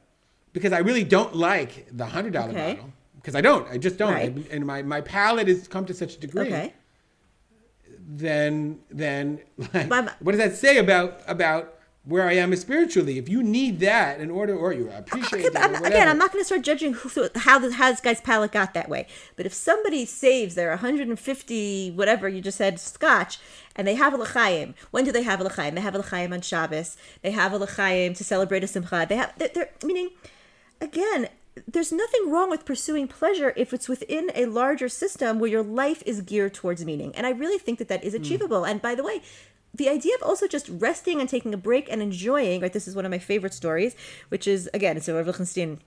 Speaker 1: because I really don't like the hundred dollar
Speaker 2: Okay.
Speaker 1: bottle because I don't. I just don't.
Speaker 2: Right.
Speaker 1: I- and my my palate has come to such a degree.
Speaker 2: okay.
Speaker 1: Then then like, what does that say about about where I am spiritually? If you need that in order, or you appreciate
Speaker 2: Okay,
Speaker 1: it,
Speaker 2: but I'm, again, I'm not going to start judging who, how this, how this guy's palate got that way. But if somebody saves their 150 whatever you just said scotch, and they have a l'chaim, when do they have a l'chaim? They have a l'chaim on Shabbos. They have a l'chaim to celebrate a simcha. They have they're, they're meaning again. There's nothing wrong with pursuing pleasure if it's within a larger system where your life is geared towards meaning. And I really think that that is hmm. achievable. And by the way, the idea of also just resting and taking a break and enjoying, right? This is one of my favorite stories, which is again, it's a Rav Lichtenstein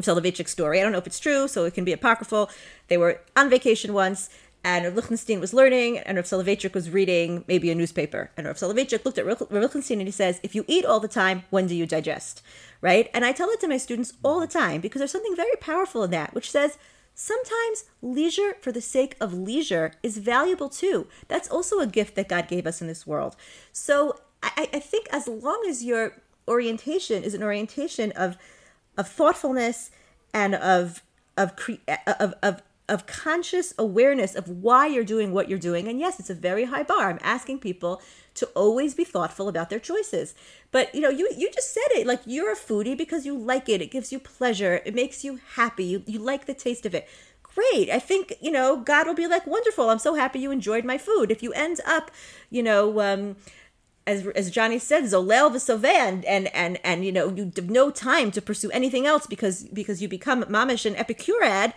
Speaker 2: Soloveitchik story. I don't know if it's true, so it can be apocryphal. They were on vacation once, and Lichtenstein was learning, and Rav Soloveitchik was reading maybe a newspaper. And Rav Soloveitchik looked at Rav Lichtenstein and he says, "If you eat all the time, when do you digest?" Right? And I tell it to my students all the time because there's something very powerful in that, which says, sometimes leisure for the sake of leisure is valuable too. That's also a gift that God gave us in this world. So I, I think as long as your orientation is an orientation of of thoughtfulness and of of cre- of, of of conscious awareness of why you're doing what you're doing. And yes, it's a very high bar. I'm asking people to always be thoughtful about their choices. But you know, you you just said it like you're a foodie because you like it. It gives you pleasure. It makes you happy. You you like the taste of it. Great. I think, you know, God will be like, wonderful. I'm so happy you enjoyed my food. If you end up, you know, um, as as Johnny said, Zolel v'soveh, and and and and you know you have no time to pursue anything else because because you become mamish and epicurad.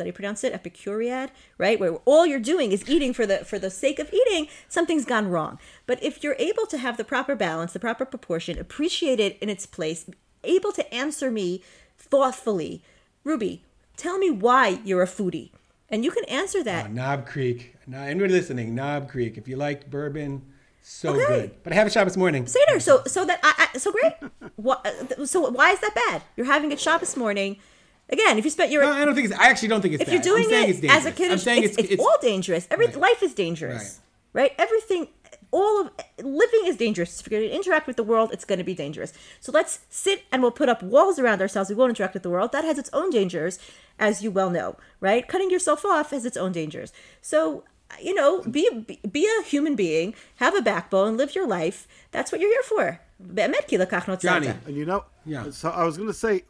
Speaker 2: That you pronounce it? Epicuriad, right? Where all you're doing is eating for the for the sake of eating. Something's gone wrong. But if you're able to have the proper balance, the proper proportion, appreciate it in its place, able to answer me thoughtfully, Ruby, tell me why you're a foodie, and you can answer that.
Speaker 1: Uh, Knob Creek. Now, anyone listening, Knob Creek. If you liked bourbon, so
Speaker 2: Okay.
Speaker 1: good. But I have a Shabbos morning.
Speaker 2: Seder. So so that I, I so great. what, so why is that bad? You're having it Shabbos morning. Again, if you spent your
Speaker 1: No, I don't think it's. I actually don't think it's
Speaker 2: if you're doing
Speaker 1: I'm saying
Speaker 2: it
Speaker 1: it's
Speaker 2: as a kid,
Speaker 1: I'm
Speaker 2: it's,
Speaker 1: saying
Speaker 2: it's,
Speaker 1: it's, it's,
Speaker 2: all dangerous. Every
Speaker 1: Right.
Speaker 2: life is dangerous, right. Everything, all of living is dangerous. If you're going to interact with the world, it's going to be dangerous. So let's sit and we'll put up walls around ourselves. We won't interact with the world. That has its own dangers, as you well know, right? Cutting yourself off has its own dangers. So you know, be be a human being, have a backbone, live your life. That's what you're here for.
Speaker 1: Johnny,
Speaker 3: and you know,
Speaker 1: yeah.
Speaker 3: So I was going to say,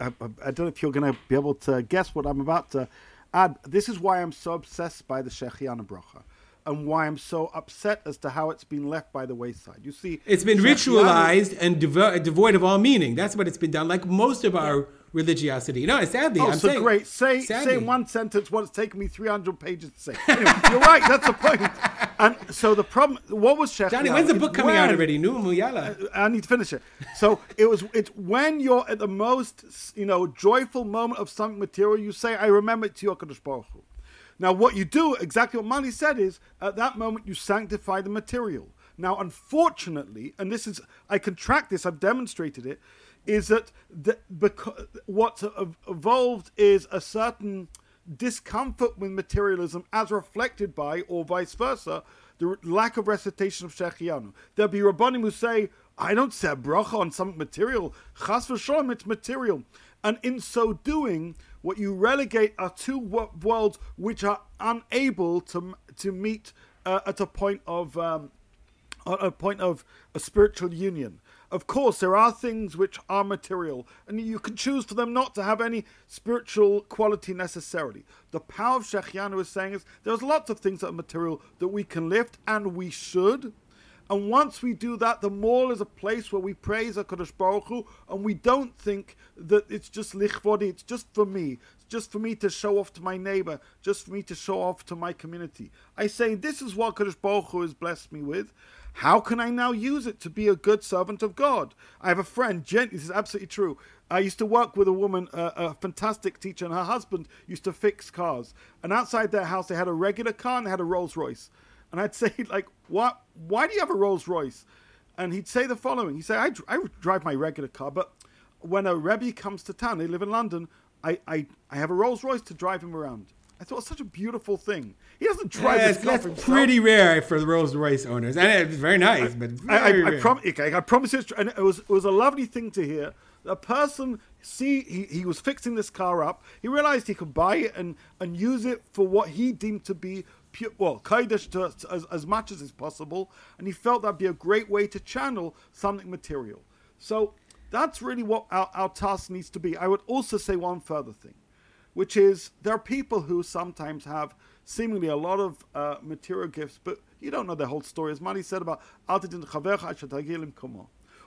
Speaker 3: I, I don't know if you're going to be able to guess what I'm about to add. This is why I'm so obsessed by the Shehecheyanu Brocha and why I'm so upset as to how it's been left by the wayside. You see,
Speaker 1: it's been
Speaker 3: Shehecheyanu,
Speaker 1: ritualized and devo- devoid of all meaning. That's what it's been done, like most of our religiosity. No, sadly,
Speaker 3: Oh,
Speaker 1: I'm
Speaker 3: so
Speaker 1: saying,
Speaker 3: great. Say
Speaker 1: sadly.
Speaker 3: say one sentence what it's taken me 300 pages to say. Anyway, you're right. That's the point. And so the problem, what was Shehecheyanu?
Speaker 1: Johnny, when's the book coming out already? Nu Muyala.
Speaker 3: Uh, I need to finish it. So it was. It's when you're at the most, you know, joyful moment of something material. You say, "I remember it to your Kadosh Baruch Hu." Now, what you do, exactly what Mali said, is at that moment you sanctify the material. Now, unfortunately, and this is, I can track this. I've demonstrated it. Is that the, because what's evolved is a certain discomfort with materialism as reflected by, or vice versa, the lack of recitation of Shehecheyanu. There'll be Rabbanim who say, I don't say bracha on some material. Chas v'sholem, it's material. And in so doing, what you relegate are two worlds which are unable to, to meet uh, at a point of um, a point of a spiritual union. Of course, there are things which are material, and you can choose for them not to have any spiritual quality necessarily. The power of Shehecheyanu is saying is there's lots of things that are material that we can lift, and we should. And once we do that, the mall is a place where we praise HaKadosh Baruch Hu, and we don't think that it's just lichvodi, it's just for me. It's just for me to show off to my neighbor, just for me to show off to my community. I say, this is what Kadosh Baruch Hu has blessed me with. How can I now use it to be a good servant of God? I have a friend, Jen, this is absolutely true. I used to work with a woman, uh, a fantastic teacher, and her husband used to fix cars. And outside their house, they had a regular car and they had a Rolls Royce. And I'd say, like, what? Why do you have a Rolls Royce? And he'd say the following. He'd say, I, I drive my regular car, but when a Rebbe comes to town, they live in London, I, I, I have a Rolls Royce to drive him around. I thought it was such a beautiful thing. He doesn't drive
Speaker 1: That's,
Speaker 3: his car
Speaker 1: that's
Speaker 3: himself.
Speaker 1: pretty rare for the Rolls Royce owners. And it's very nice, but
Speaker 3: I, I,
Speaker 1: very
Speaker 3: I, prom- I promise you, and it was it was a lovely thing to hear. A person see he, he was fixing this car up. He realized he could buy it and and use it for what he deemed to be pure, well, to, to- as, as much as is possible, and he felt that'd be a great way to channel something material. So that's really what our, our task needs to be. I would also say one further thing which is there are people who sometimes have seemingly a lot of uh, material gifts, but you don't know the whole story. As Mani said about "Al tidin chavecha asher tagil im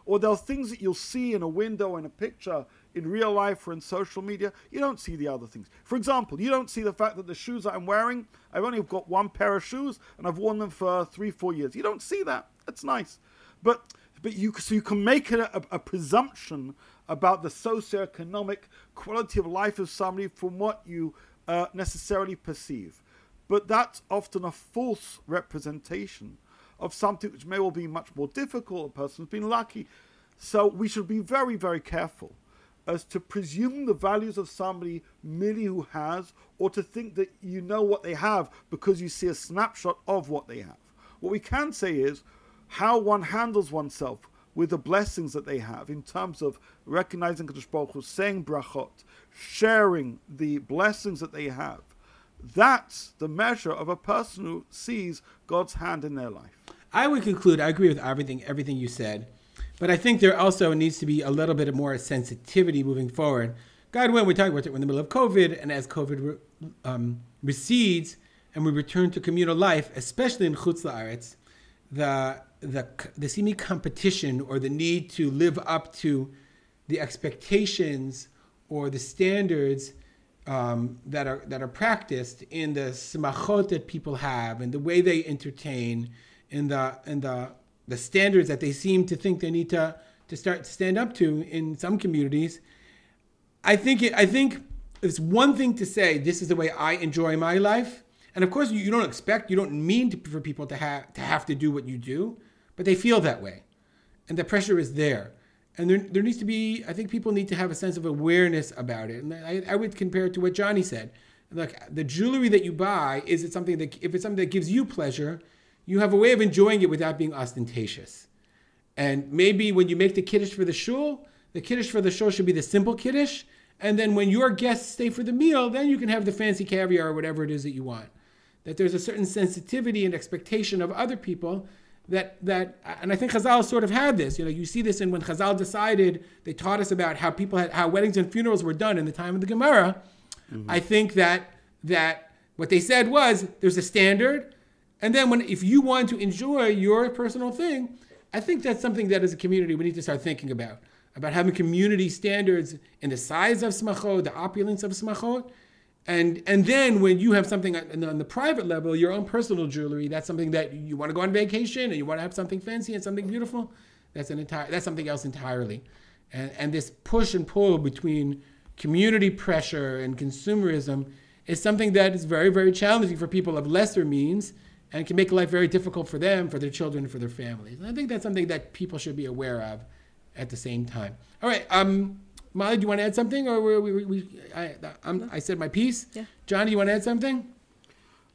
Speaker 3: or there are things that you'll see in a window, in a picture, in real life or in social media. You don't see the other things. For example, you don't see the fact that the shoes that I'm wearing, I've only got one pair of shoes and I've worn them for three, four years. You don't see that. That's nice. But but you so you can make a, a, a presumption about the socioeconomic quality of life of somebody from what you uh, necessarily perceive. But that's often a false representation of something which may well be much more difficult. A person's been lucky. So we should be very, very careful. as to presume the values of somebody merely who has, or to think that you know what they have because you see a snapshot of what they have. What we can say is how one handles oneself with the blessings that they have in terms of recognizing Kadosh Baruch Hu, saying brachot, sharing the blessings that they have. That's the measure of a person who sees God's hand in their life.
Speaker 1: I would conclude. I agree with everything everything you said, but I think there also needs to be a little bit more sensitivity moving forward. God willing, we're talking about it. We're in the middle of COVID, and as COVID um, recedes and we return to communal life, especially in Chutz La'aretz, the the the seeming competition or the need to live up to the expectations or the standards um, that are that are practiced in the smachot that people have and the way they entertain in the in the the standards that they seem to think they need to to start to stand up to in some communities. I think it, I think it's one thing to say this is the way I enjoy my life, and of course you, don't expect you don't mean to, for people to have to have to do what you do, but they feel that way, and the pressure is there. And there, there needs to be i think people need to have a sense of awareness about it. And i, I would compare it to what johnny said. Look the jewelry that you buy is it something that if it's something that gives you pleasure you have a way of enjoying it without being ostentatious. And maybe when you make the kiddush for the shul the kiddush for the shul should be the simple kiddush and then when your guests stay for the meal then you can have the fancy caviar or whatever it is that you want that there's a certain sensitivity and expectation of other people that that and I think Chazal sort of had this. You know, you see this in when Chazal decided they taught us about how people had how weddings and funerals were done in the time of the Gemara. Mm-hmm. I think that that what they said was there's a standard, and then when if you want to enjoy your personal thing, I think that's something that as a community we need to start thinking about about having community standards in the size of smachot, the opulence of smachot, and and then when you have something on, on the private level, your own personal jewelry, that's something that you want to go on vacation and you want to have something fancy and something beautiful. That's an entire that's something else entirely. And and this push and pull between community pressure and consumerism is something that is very very challenging for people of lesser means and can make life very difficult for them, for their children, for their families. And I think that's something that people should be aware of at the same time. All right. Um, Mali, do you want to add something, or we, we, we I, i said my piece.
Speaker 2: Yeah.
Speaker 1: John, do you want to add something?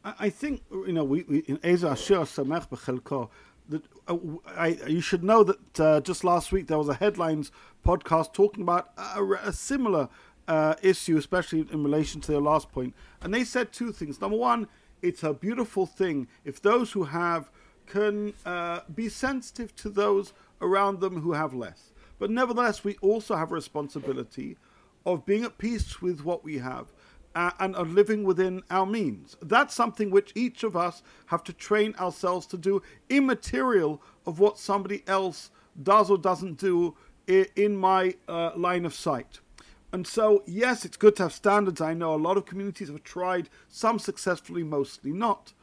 Speaker 3: I, I think you know we, we in Eza Asher Samech Bechelko. That uh, I, you should know that uh, just last week there was a headlines podcast talking about a, a similar uh, issue, especially in relation to their last point. point, and they said two things. Number one, it's a beautiful thing if those who have can uh, be sensitive to those around them who have less. But nevertheless, we also have a responsibility of being at peace with what we have uh, and of living within our means. That's something which each of us have to train ourselves to do, immaterial of what somebody else does or doesn't do in my uh, line of sight. And so, yes, it's good to have standards. I know a lot of communities have tried, some successfully, mostly not.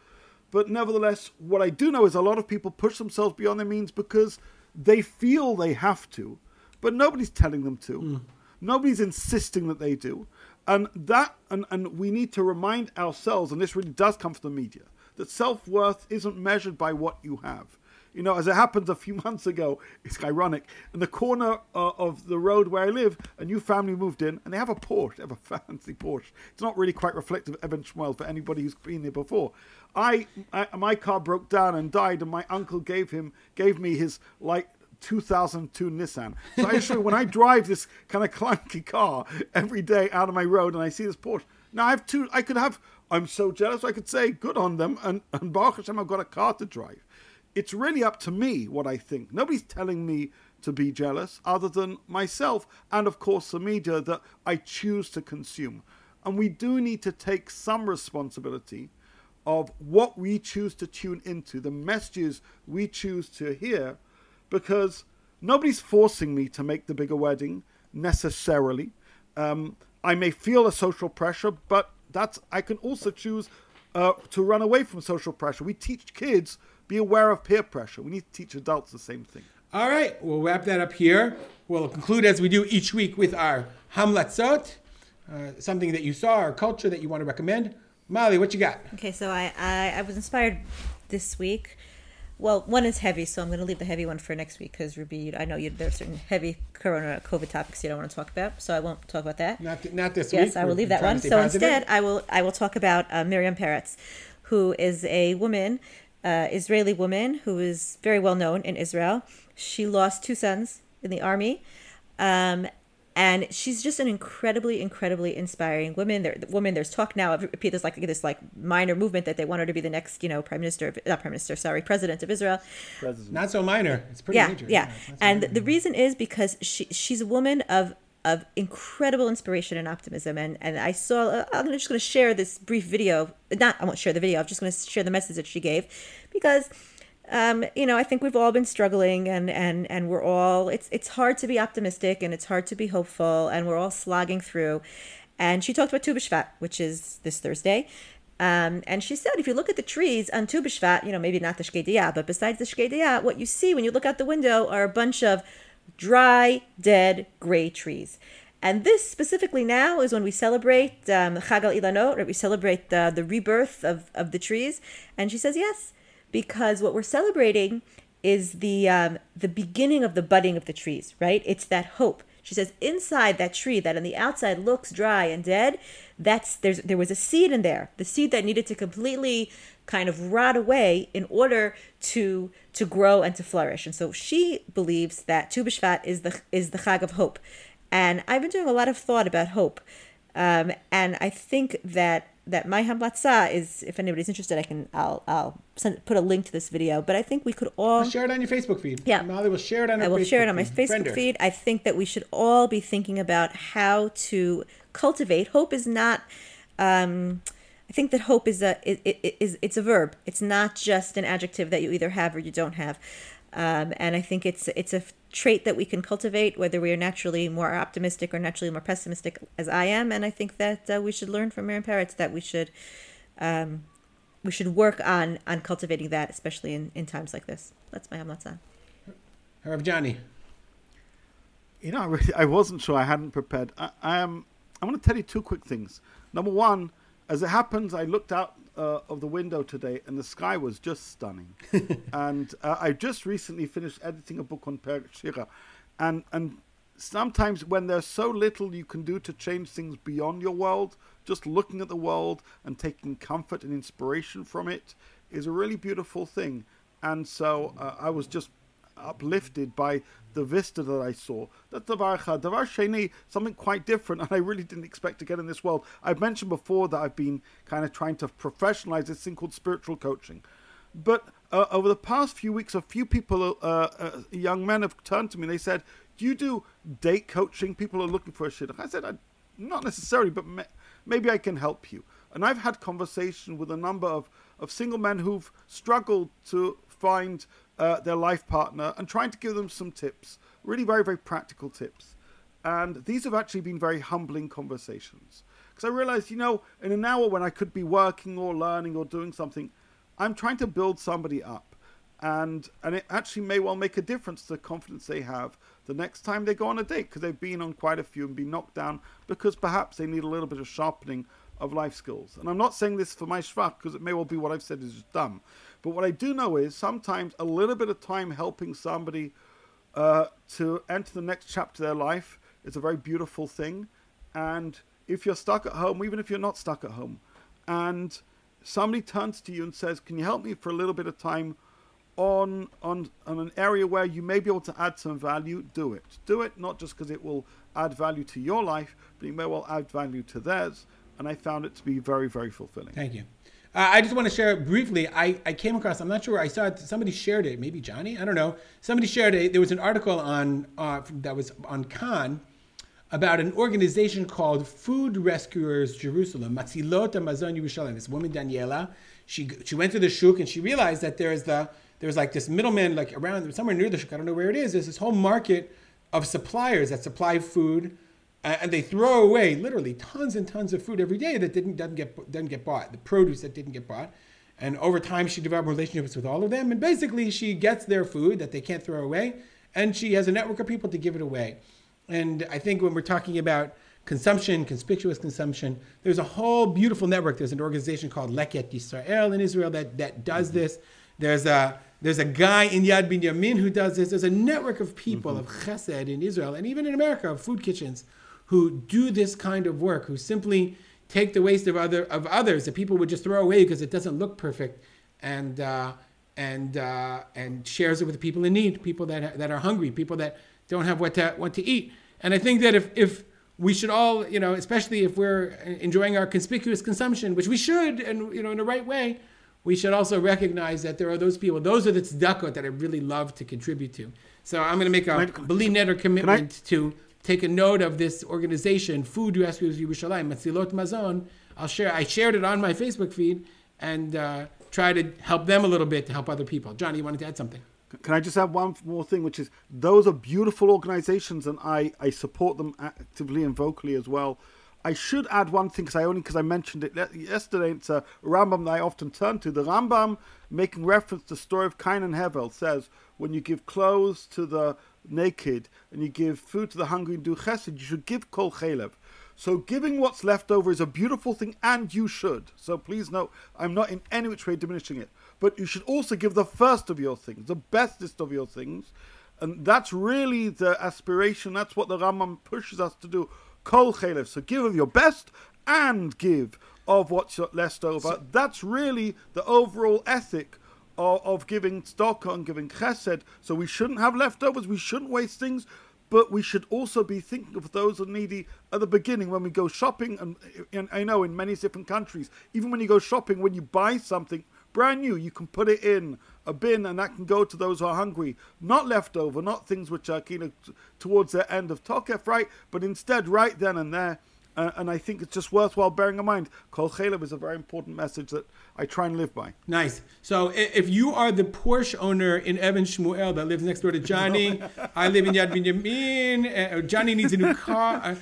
Speaker 3: But nevertheless, what I do know is a lot of people push themselves beyond their means because they feel they have to but nobody's telling them to. Mm. Nobody's insisting that they do. And that and, and we need to remind ourselves, and this really does come from the media, that self worth isn't measured by what you have. You know, as it happened a few months ago, it's ironic. In the corner uh, of the road where I live, a new family moved in, and they have a Porsche. They have a fancy Porsche. It's not really quite reflective of Even Shmuel for anybody who's been there before. I, I, my car broke down and died, and my uncle gave him gave me his like 2002 Nissan. So actually, when I drive this kind of clunky car every day out of my road and I see this Porsche, now I have two, I could have, I'm so jealous, I could say good on them, and, and Baruch Hashem, I've got a car to drive. It's really up to me what I think. Nobody's telling me to be jealous other than myself and, of course, the media that I choose to consume. And we do need to take some responsibility of what we choose to tune into, the messages we choose to hear because nobody's forcing me to make the bigger wedding necessarily. Um, I may feel a social pressure, but that's I can also choose uh, to run away from social pressure. We teach kids be aware of peer pressure. We need to teach adults the same thing.
Speaker 1: All right, we'll wrap that up here. We'll conclude as we do each week with our hamlatzot, uh, something that you saw, or culture that you want to recommend. Mali, what you got?
Speaker 2: Okay, so I, I, I was inspired this week Well, one is heavy, so I'm going to leave the heavy one for next week because Ruby, I know you, there are certain heavy Corona COVID topics you don't want to talk about, so I won't talk about that.
Speaker 1: Not, not this week.
Speaker 2: Yes, I will leave that one. So
Speaker 1: positive.
Speaker 2: instead, I will I will talk about uh, Miriam Peretz, who is a woman, uh, Israeli woman who is very well known in Israel. She lost two sons in the army, um, and she's just an incredibly, incredibly inspiring woman. There, woman. There's talk now of there's like this like minor movement that they want her to be the next, you know, prime minister, of, not prime minister, sorry, president of Israel.
Speaker 3: President.
Speaker 1: Not so minor. It's pretty
Speaker 2: Yeah,
Speaker 1: major.
Speaker 2: yeah.
Speaker 1: so
Speaker 2: And
Speaker 1: minor.
Speaker 2: the reason is because she she's a woman of of incredible inspiration and optimism. And and I saw uh, I'm just going to share this brief video. Not I won't share the video. I'm just going to share the message that she gave because. Um, you know, I think we've all been struggling, and, and, and we're all. It's it's hard to be optimistic, and it's hard to be hopeful, and we're all slogging through. And she talked about Tu B'Shvat, which is this Thursday, um, and she said, if you look at the trees on Tu B'Shvat, you know, maybe not the Shkei but besides the Shkei what you see when you look out the window are a bunch of dry, dead, gray trees. And this specifically now is when we celebrate um, Chag Ilanot, right? We celebrate the, the rebirth of, of the trees. And she says, yes, because what we're celebrating is the um, the beginning of the budding of the trees, right? It's that hope. She says inside that tree that on the outside looks dry and dead, that's there's there was a seed in there, the seed that needed to completely kind of rot away in order to to grow and to flourish. And so she believes that Tu B'Shvat is the is the Chag of hope. And I've been doing a lot of thought about hope. Um, and I think that that my hamlatza is, if anybody's interested, I can I'll I'll send, put a link to this video. But I think we could all
Speaker 1: Share it on your Facebook feed.
Speaker 2: Yeah.
Speaker 1: Mali will share it on
Speaker 2: I will
Speaker 1: Facebook
Speaker 2: share it on my
Speaker 1: feed.
Speaker 2: Facebook feed. I think that we should all be thinking about how to cultivate. Hope is not. Um, I think that hope is a it, it, is it's a verb. It's not just an adjective that you either have or you don't have. Um, and I think it's it's a trait that we can cultivate, whether we are naturally more optimistic or naturally more pessimistic, as I am. And I think that uh, we should learn from Miriam Peretz that we should um, we should work on on cultivating that, especially in, in times like this. That's my hamlatza.
Speaker 1: Harav Johnny.
Speaker 3: You know, I really, I wasn't sure. I hadn't prepared. I, I am. I want to tell you two quick things. Number one, as it happens, I looked out uh, of the window today, and the sky was just stunning. and uh, I just recently finished editing a book on Perek Shira, and and sometimes when there's so little you can do to change things beyond your world, just looking at the world and taking comfort and inspiration from it is a really beautiful thing. And so uh, I was just uplifted by the vista that I saw. That's Davar Echad. Davar Sheni, something quite different, and I really didn't expect to get in this world. I've mentioned before that I've been kind of trying to professionalize this thing called spiritual coaching. But uh, over the past few weeks, a few people, uh, uh, young men, have turned to me and they said, Do you do date coaching? People are looking for a shidduch. I said, Not necessarily, but ma- maybe I can help you. And I've had conversation with a number of, of single men who've struggled to find uh, their life partner and trying to give them some tips, really very, very practical tips. And these have actually been very humbling conversations. Because I realized, you know, in an hour when I could be working or learning or doing something, I'm trying to build somebody up. And, and it actually may well make a difference to the confidence they have the next time they go on a date because they've been on quite a few and been knocked down because perhaps they need a little bit of sharpening of life skills. And I'm not saying this for my shvach because it may well be what I've said is dumb. But what I do know is sometimes a little bit of time helping somebody uh, to enter the next chapter of their life is a very beautiful thing. And if you're stuck at home, even if you're not stuck at home, and somebody turns to you and says, "Can you help me for a little bit of time on on on an area where you may be able to add some value?" Do it. Do it not just because it will add value to your life, but it may well add value to theirs. And I found it to be very very fulfilling.
Speaker 1: Thank you. Uh, I just want to share it briefly. I, I came across. I'm not sure. I saw it. Somebody shared it. Maybe Johnny. I don't know. Somebody shared it. There was an article on uh, that was on Kan about an organization called Food Rescuers Jerusalem. Matzilot Mazon Yerushalayim. This woman Daniela. She she went to the shuk and she realized that there is the there's like this middleman like around somewhere near the shuk. I don't know where it is. There's this whole market of suppliers that supply food uh, and they throw away literally tons and tons of food every day that didn't doesn't get doesn't get bought. The produce that didn't get bought, and over time she developed relationships with all of them, and basically she gets their food that they can't throw away, and she has a network of people to give it away. And I think when we're talking about consumption, conspicuous consumption, there's a whole beautiful network. There's an organization called Leket Israel in Israel that that does this. There's a there's a guy in Yad Binyamin who does this. There's a network of people of Chesed in Israel and even in America of food kitchens who do this kind of work, who simply take the waste of other of others that people would just throw away because it doesn't look perfect, and uh, and uh, and shares it with people in need, people that that are hungry, people that don't have what to what to eat. And I think that if if we should all, you know, especially if we're enjoying our conspicuous consumption, which we should, and you know, in the right way, we should also recognize that there are those people. Those are the tzedakot that I really love to contribute to. So I'm going to make a bli neder commitment to take a note of this organization, Food Rescues Yerushalayim, Matzilot Mazon. I'll share. I shared it on my Facebook feed and uh, try to help them a little bit to help other people. Johnny, you wanted to add something?
Speaker 3: Can I just add one more thing, which is those are beautiful organizations, and I, I support them actively and vocally as well. I should add one thing because I only because I mentioned it yesterday. It's a Rambam that I often turn to. The Rambam, making reference to the story of Cain and Hevel, says when you give clothes to the naked and you give food to the hungry and do chesed, you should give kol chelev. So giving what's left over is a beautiful thing, and you should. So please note, I'm not in any which way diminishing it but you should also give the first of your things, the bestest of your things. And that's really the aspiration. That's what the Rambam pushes us to do. Kol chelev. So give of your best and give of what's left over. So, that's really the overall ethic of, of giving stock and giving chesed. So we shouldn't have leftovers. We shouldn't waste things. But we should also be thinking of those who are needy at the beginning when we go shopping. And, I know in many different countries, even when you go shopping, when you buy something, brand new. You can put it in a bin and that can go to those who are hungry. Not leftover, not things which are kind of towards the end of Tokef, right? But instead, right then and there, uh, and I think it's just worthwhile bearing in mind. Kol Chalev is a very important message that I try and live by.
Speaker 1: Nice. So if you are the Porsche owner in Even Shmuel that lives next door to Johnny, I live in Yad Binyamin. Uh, Johnny needs a new car. Uh,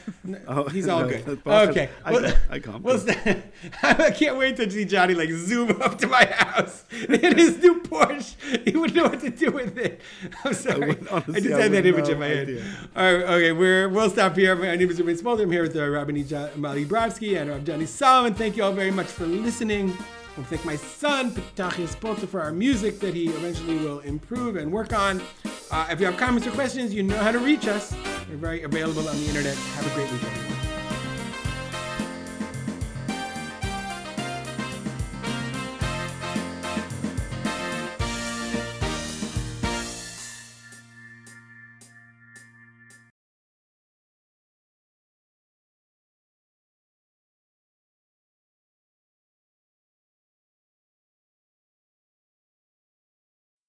Speaker 1: oh, he's all no, good. Okay. I, well, I can't. Well, I can't wait to see Johnny like zoom up to my house in his new Porsche. He wouldn't know what to do with it. I'm sorry. I, honestly, I just had that image in my idea. head. All right. Okay. We're, we'll stop here. My name is Reuven Spolter. I'm here with uh, Rabbi Mali Brofsky and Rav Johnny Solomon. Thank you all very much for listening. I want to thank my son, Pitachia Spolter, for our music that he eventually will improve and work on. Uh, if you have comments or questions, you know how to reach us. We're very available on the internet. Have a great weekend.